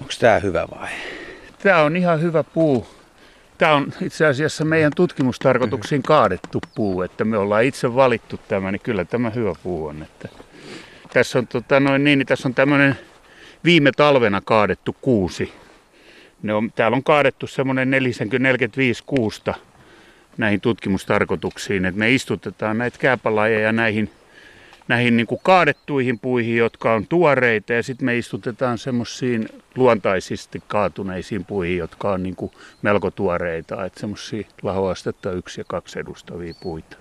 Onko tämä hyvä vai? Tämä on ihan hyvä puu. Tämä on itse asiassa meidän tutkimustarkoituksiin kaadettu puu, että me ollaan itse valittu tämä, niin kyllä tämä hyvä puu on. Että tässä on, tota, noin, niin, niin tässä on tämmöinen viime talvena kaadettu kuusi. Ne on, täällä on kaadettu semmoinen 45 kuusta näihin tutkimustarkoituksiin, että me istutetaan näitä kääpälajeja näihin näihin niin kuin kaadettuihin puihin, jotka on tuoreita, ja sitten me istutetaan semmoisiin luontaisesti kaatuneisiin puihin, jotka on niin kuin melko tuoreita, että semmoisia lahoastetta yksi ja kaksi edustavia puita.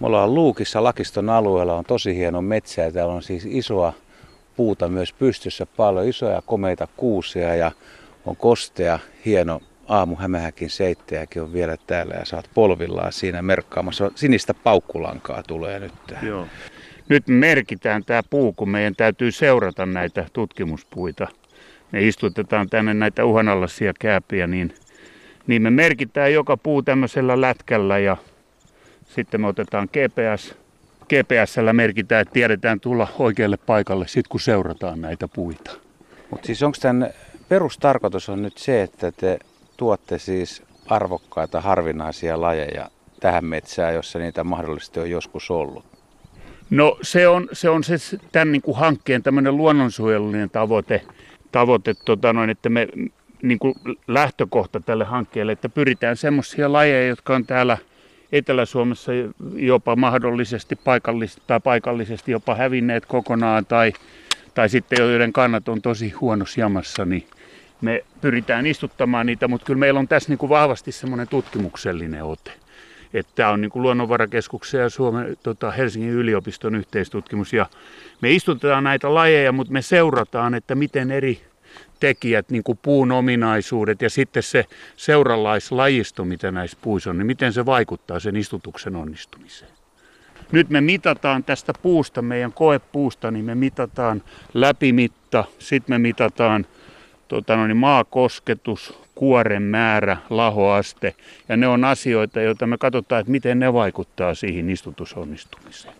Me ollaan Luukissa Lakiston alueella, on tosi hieno metsä ja täällä on siis isoa puuta myös pystyssä, paljon isoja komeita kuusia ja on kostea, hieno aamu hämähäkin seittejäkin on vielä täällä ja saat polvillaan siinä merkkaamassa. Sinistä paukkulankaa tulee nyt tähän. Joo nyt merkitään tämä puu, kun meidän täytyy seurata näitä tutkimuspuita. Me istutetaan tänne näitä uhanalaisia kääpiä, niin, niin me merkitään joka puu tämmöisellä lätkällä ja sitten me otetaan GPS. GPSllä merkitään, että tiedetään tulla oikealle paikalle sit kun seurataan näitä puita. Mutta siis onko tämän perustarkoitus on nyt se, että te tuotte siis arvokkaita harvinaisia lajeja tähän metsään, jossa niitä mahdollisesti on joskus ollut? No se on se, on se tämän niin kuin hankkeen tämmöinen luonnonsuojelullinen tavoite, tavoite tota noin, että me niin kuin lähtökohta tälle hankkeelle, että pyritään semmoisia lajeja, jotka on täällä Etelä-Suomessa jopa mahdollisesti paikallisesti, tai paikallisesti jopa hävinneet kokonaan tai, tai sitten joiden kannat on tosi huonossa jamassa, niin me pyritään istuttamaan niitä, mutta kyllä meillä on tässä niin kuin vahvasti semmoinen tutkimuksellinen ote. Että tämä on niin kuin Luonnonvarakeskuksen ja Suomen, tota, Helsingin yliopiston yhteistutkimus. Ja me istutetaan näitä lajeja, mutta me seurataan, että miten eri tekijät, niin kuin puun ominaisuudet ja sitten se seuralaislajisto, mitä näissä puissa on, niin miten se vaikuttaa sen istutuksen onnistumiseen. Nyt me mitataan tästä puusta, meidän koepuusta, niin me mitataan läpimitta, sitten me mitataan tota, no niin, maakosketus, kuoren määrä, lahoaste. Ja ne on asioita, joita me katsotaan, että miten ne vaikuttaa siihen istutusonnistumiseen.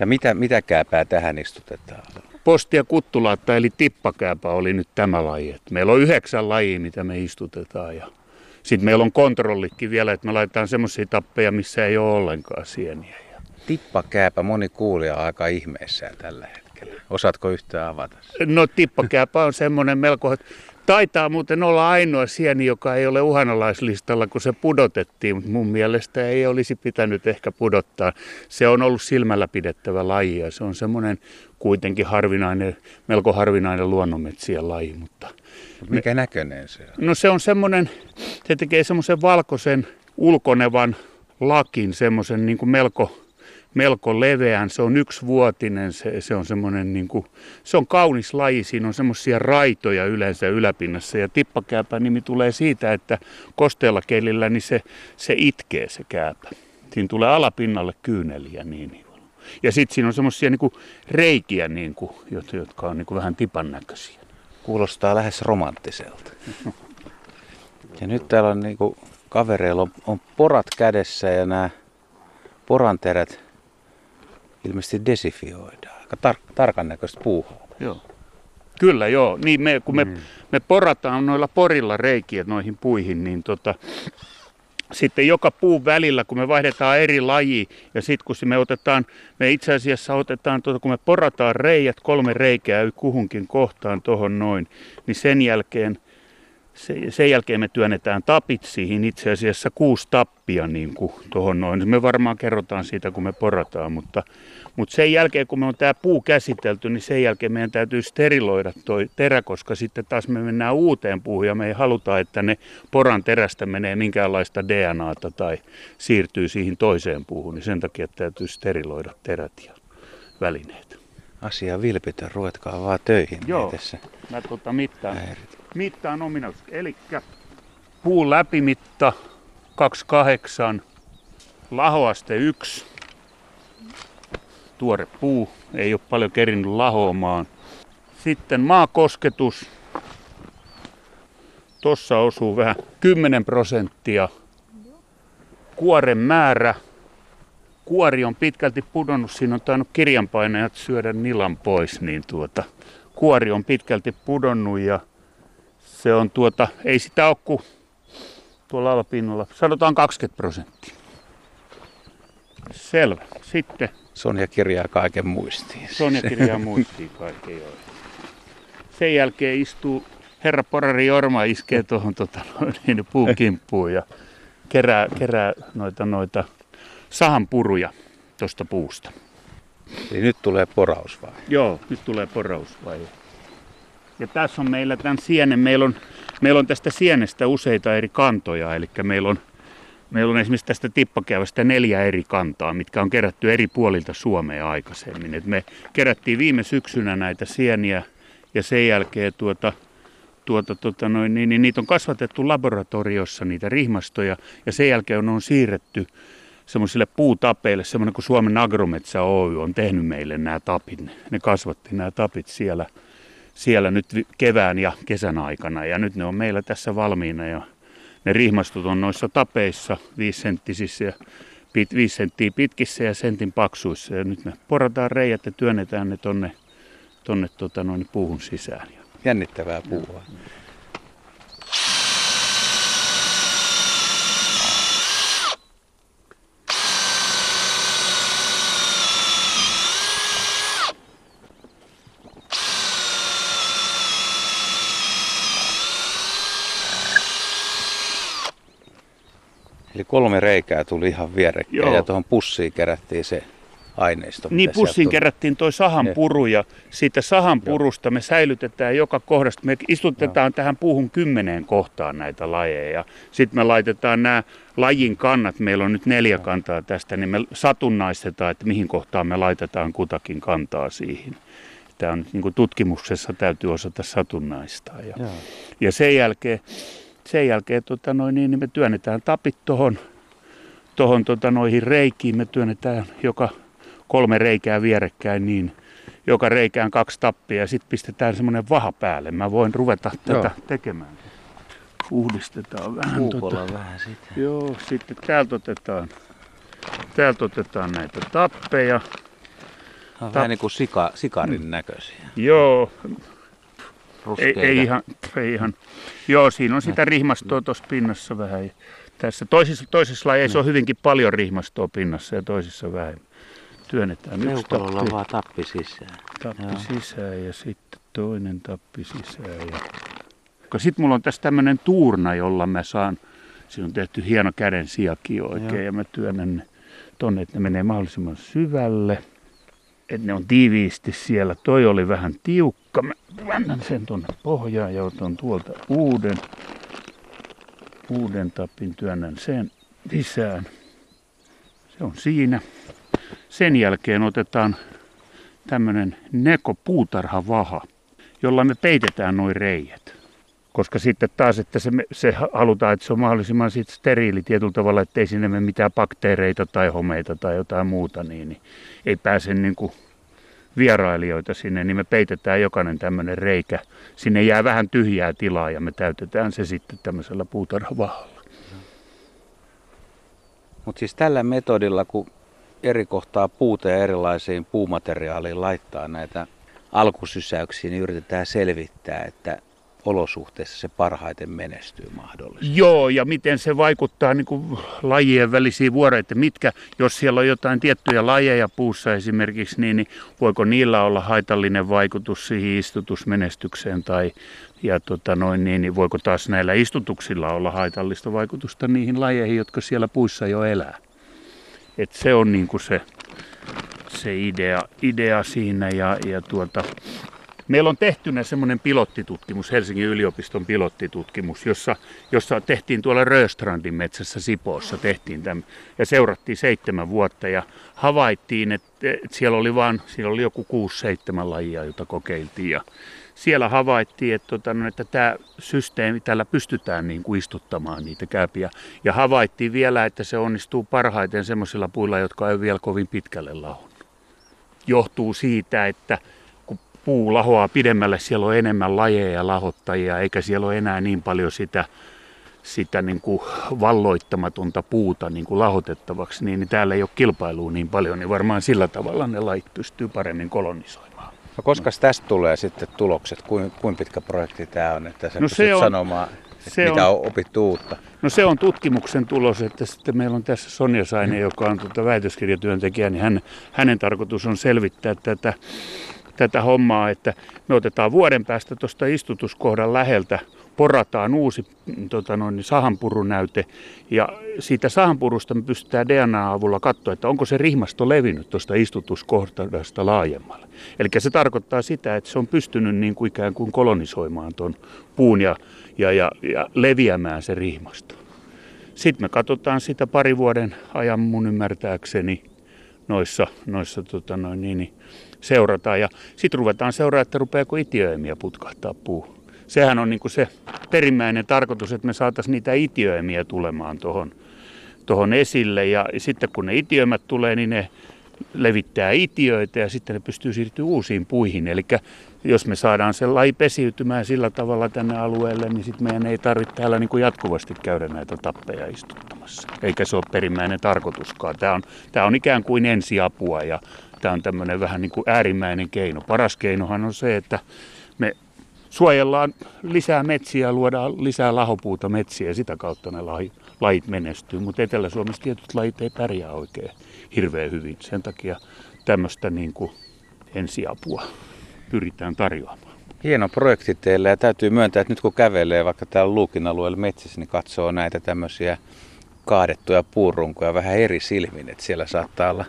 Ja mitä, mitä kääpää tähän istutetaan? Posti- ja kuttulaatta eli tippakääpä oli nyt tämä laji. meillä on yhdeksän lajia, mitä me istutetaan. Ja sitten meillä on kontrollikin vielä, että me laitetaan semmoisia tappeja, missä ei ole ollenkaan sieniä. Tippakääpä, moni kuulija aika ihmeissään tällä hetkellä. Osaatko yhtään avata? No tippakääpä on semmoinen melko Taitaa muuten olla ainoa sieni, joka ei ole uhanalaislistalla, kun se pudotettiin, mutta mun mielestä ei olisi pitänyt ehkä pudottaa. Se on ollut silmällä pidettävä laji ja se on semmoinen kuitenkin harvinainen, melko harvinainen luonnonmetsien laji. Mutta Mikä me, näköinen se on? No se on semmoinen, se tekee semmoisen valkoisen ulkonevan lakin, semmoisen niin kuin melko melko leveän. Se on yksivuotinen, se, se on semmoinen niin kuin, se on kaunis laji, siinä on semmoisia raitoja yleensä yläpinnassa ja tippakääpä nimi tulee siitä, että kosteella kelillä niin se, se itkee se kääpä. Siinä tulee alapinnalle kyyneliä niin. Ja sitten siinä on semmoisia niin reikiä, niin kuin, jotka on niin kuin vähän tipan näköisiä. Kuulostaa lähes romanttiselta. Ja nyt täällä on niin kuin kavereilla on, on porat kädessä ja nämä poranterät ilmeisesti desifioidaan. Aika tar- tarkan näköistä puuhaa. Joo. Kyllä joo. Niin me, kun me, mm. me porataan noilla porilla reikiä noihin puihin, niin tota, sitten joka puun välillä, kun me vaihdetaan eri laji, ja sitten kun me otetaan, me itse asiassa otetaan, tuota, kun me porataan reijät, kolme reikää kuhunkin kohtaan tuohon noin, niin sen jälkeen sen jälkeen me työnnetään tapit siihen, itse asiassa kuusi tappia niin kuin tuohon noin. Me varmaan kerrotaan siitä, kun me porataan, mutta, mutta sen jälkeen, kun me on tämä puu käsitelty, niin sen jälkeen meidän täytyy steriloida toi terä, koska sitten taas me mennään uuteen puuhun ja me ei haluta, että ne poran terästä menee minkäänlaista DNAta tai siirtyy siihen toiseen puuhun, niin sen takia täytyy steriloida terät ja välineet. Asia vilpitön, ruvetkaa vaan töihin. Joo, tässä mä tota mittaan. Häirit mittaan ominaisuus. Eli puun läpimitta 28, lahoaste 1, tuore puu, ei ole paljon kerinnyt lahoamaan. Sitten maakosketus, tuossa osuu vähän 10 prosenttia. Kuoren määrä, kuori on pitkälti pudonnut, siinä on tainnut kirjanpainajat syödä nilan pois, niin tuota, kuori on pitkälti pudonnut ja Se on tuota, ei sitä ole kuin tuolla alapinnalla, sanotaan 20 prosenttia. Selvä. Sitten Sonja kirjaa kaiken muistiin. Sonja kirjaa muistiin kaiken joo. Sen jälkeen istuu herra Porari Jorma iskee tuohon tota, niin, puun kimppuun ja kerää, kerää noita, noita sahanpuruja tuosta puusta. Eli nyt tulee porausvaihe. Joo, nyt tulee porausvaihe. Ja tässä on meillä tämän sienen, meillä on, meillä on tästä sienestä useita eri kantoja, eli meillä on, meillä on esimerkiksi tästä tippakäyvästä neljä eri kantaa, mitkä on kerätty eri puolilta Suomea aikaisemmin. Et me kerättiin viime syksynä näitä sieniä ja sen jälkeen tuota, tuota, tuota noin, niin, niin niitä on kasvatettu laboratoriossa, niitä rihmastoja, ja sen jälkeen on siirretty semmoisille puutapeille, semmoinen kuin Suomen Agrometsä Oy on tehnyt meille nämä tapit. Ne kasvatti nämä tapit siellä, siellä nyt kevään ja kesän aikana, ja nyt ne on meillä tässä valmiina, ja ne rihmastot on noissa tapeissa, viisenttisissä ja 5 senttiä pitkissä ja sentin paksuissa, ja nyt me porataan reijät ja työnnetään ne tonne, tonne tota, noin puuhun sisään. Jännittävää puhua. Eli kolme reikää tuli ihan vierekkäin Joo. ja tuohon pussiin kerättiin se aineisto. Niin pussiin kerättiin toi sahan puru ja siitä sahan purusta me säilytetään joka kohdasta. Me istutetaan Joo. tähän puuhun kymmeneen kohtaan näitä lajeja. Sitten me laitetaan nämä lajin kannat, meillä on nyt neljä kantaa tästä, niin me satunnaistetaan, että mihin kohtaan me laitetaan kutakin kantaa siihen. Tämä on niin tutkimuksessa täytyy osata satunnaistaa. Ja, ja sen jälkeen, sen jälkeen tota noin, niin me työnnetään tapit tuohon tohon, tota, noihin reikiin, me työnnetään joka kolme reikää vierekkäin, niin joka reikään kaksi tappia ja sitten pistetään semmoinen vaha päälle. Mä voin ruveta tätä Joo. tekemään. Uudistetaan vähän. Tota. vähän sitä. Joo, sitten täältä otetaan, täältä otetaan näitä tappeja. On Tap... vähän niin kuin sika, sikarin näköisiä. Joo. Ei, ei, ihan, ei ihan. Joo, siinä on sitä rihmastoa tuossa pinnassa vähän. Tässä toisissa, toisissa lajeissa on hyvinkin paljon rihmastoa pinnassa ja toisissa vähemmän työnnetään yksi tappi. vaan tappi sisään. Tappi Joo. sisään ja sitten toinen tappi sisään. Ja... Sitten mulla on tässä tämmöinen tuurna, jolla mä saan, siinä on tehty hieno käden sijakin oikein Joo. ja mä työnnän ne tonne, että ne menee mahdollisimman syvälle. Että ne on tiiviisti siellä. Toi oli vähän tiukka. Mä väännän sen tonne pohjaan ja otan tuolta uuden, uuden tapin, työnnän sen sisään. Se on siinä. Sen jälkeen otetaan tämmöinen neko puutarhavaha, jolla me peitetään noin reijät. Koska sitten taas, että se, se halutaan, että se on mahdollisimman sit steriili tietyllä tavalla, että ei sinne mene mitään bakteereita tai homeita tai jotain muuta, niin, niin ei pääse niin kuin vierailijoita sinne, niin me peitetään jokainen tämmöinen reikä. Sinne jää vähän tyhjää tilaa ja me täytetään se sitten tämmöisellä puutarhavahalla. Mutta siis tällä metodilla, kun eri kohtaa puuta ja erilaisiin puumateriaaliin laittaa näitä alkusysäyksiä, niin yritetään selvittää, että olosuhteissa se parhaiten menestyy mahdollisesti. Joo, ja miten se vaikuttaa niin kuin lajien välisiin vuoroihin, mitkä, jos siellä on jotain tiettyjä lajeja puussa esimerkiksi, niin, niin voiko niillä olla haitallinen vaikutus siihen istutusmenestykseen tai ja tota noin, niin, niin voiko taas näillä istutuksilla olla haitallista vaikutusta niihin lajeihin, jotka siellä puissa jo elää. Et se on niin kuin se, se idea, idea siinä ja, ja tuota, Meillä on tehtynä semmoinen pilottitutkimus, Helsingin yliopiston pilottitutkimus, jossa, jossa tehtiin tuolla Röstrandin metsässä Sipoossa, tehtiin tämän, ja seurattiin seitsemän vuotta ja havaittiin, että, että siellä oli vaan, siellä oli joku kuusi seitsemän lajia, jota kokeiltiin ja siellä havaittiin, että, tota, no, että tämä systeemi, tällä pystytään niin kuin istuttamaan niitä kääpiä. Ja havaittiin vielä, että se onnistuu parhaiten semmoisilla puilla, jotka ei vielä kovin pitkälle lahonnut. Johtuu siitä, että puu lahoaa pidemmälle, siellä on enemmän lajeja ja lahottajia, eikä siellä ole enää niin paljon sitä, sitä niin kuin valloittamatonta puuta niin kuin lahotettavaksi, niin, niin täällä ei ole kilpailua niin paljon, niin varmaan sillä tavalla ne lait pystyy paremmin kolonisoimaan. No koska tästä tulee sitten tulokset? Kuinka kuin pitkä projekti tämä on, että sä No se on- sanomaan, se mitä on- on opittu uutta? No se on tutkimuksen tulos, että sitten meillä on tässä Sonja Sainen, joka on tuota väitöskirjatyöntekijä, niin hän, hänen tarkoitus on selvittää tätä, tätä hommaa, että me otetaan vuoden päästä tuosta istutuskohdan läheltä, porataan uusi mm, tota noin, niin sahanpurunäyte ja siitä sahanpurusta me pystytään DNA-avulla katsoa, että onko se rihmasto levinnyt tuosta istutuskohdasta laajemmalle. Eli se tarkoittaa sitä, että se on pystynyt niin kuin ikään kuin kolonisoimaan tuon puun ja, ja, ja, ja leviämään se rihmasto. Sitten me katsotaan sitä pari vuoden ajan mun ymmärtääkseni noissa, noissa tota noin, niin, niin, seurataan. Ja sitten ruvetaan seuraamaan, että rupeako itiöimiä putkahtaa puu. Sehän on niin kuin se perimmäinen tarkoitus, että me saataisiin niitä itiöimiä tulemaan tuohon tohon esille. Ja sitten kun ne itiöimät tulee, niin ne levittää itiöitä ja sitten ne pystyy siirtymään uusiin puihin. Eli jos me saadaan se laji pesiytymään sillä tavalla tänne alueelle, niin sitten meidän ei tarvitse täällä niin kuin jatkuvasti käydä näitä tappeja istuttamassa. Eikä se ole perimmäinen tarkoituskaan. Tämä on, tämä on ikään kuin ensiapua ja tämä on tämmöinen vähän niin kuin äärimmäinen keino. Paras keinohan on se, että me suojellaan lisää metsiä, luodaan lisää lahopuuta metsiä ja sitä kautta ne laji- lajit menestyy. Mutta Etelä-Suomessa tietyt lajit ei pärjää oikein hirveän hyvin. Sen takia tämmöistä niin kuin ensiapua pyritään tarjoamaan. Hieno projekti teille ja täytyy myöntää, että nyt kun kävelee vaikka täällä Luukin alueella metsissä, niin katsoo näitä tämmöisiä kaadettuja puurunkoja vähän eri silmin, että siellä saattaa olla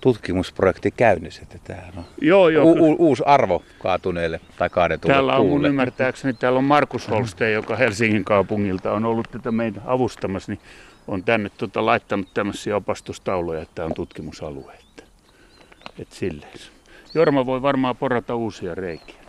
tutkimusprojekti käynnissä, että täällä on Joo, joo. u- u- uusi arvo kaatuneelle tai kaadetulle Täällä on mun ymmärtääkseni, täällä on Markus Holstein, joka Helsingin kaupungilta on ollut tätä meitä avustamassa, niin on tänne tota laittanut tämmöisiä opastustauluja, että on tutkimusalue. Että, että silleen. Jorma voi varmaan porata uusia reikiä.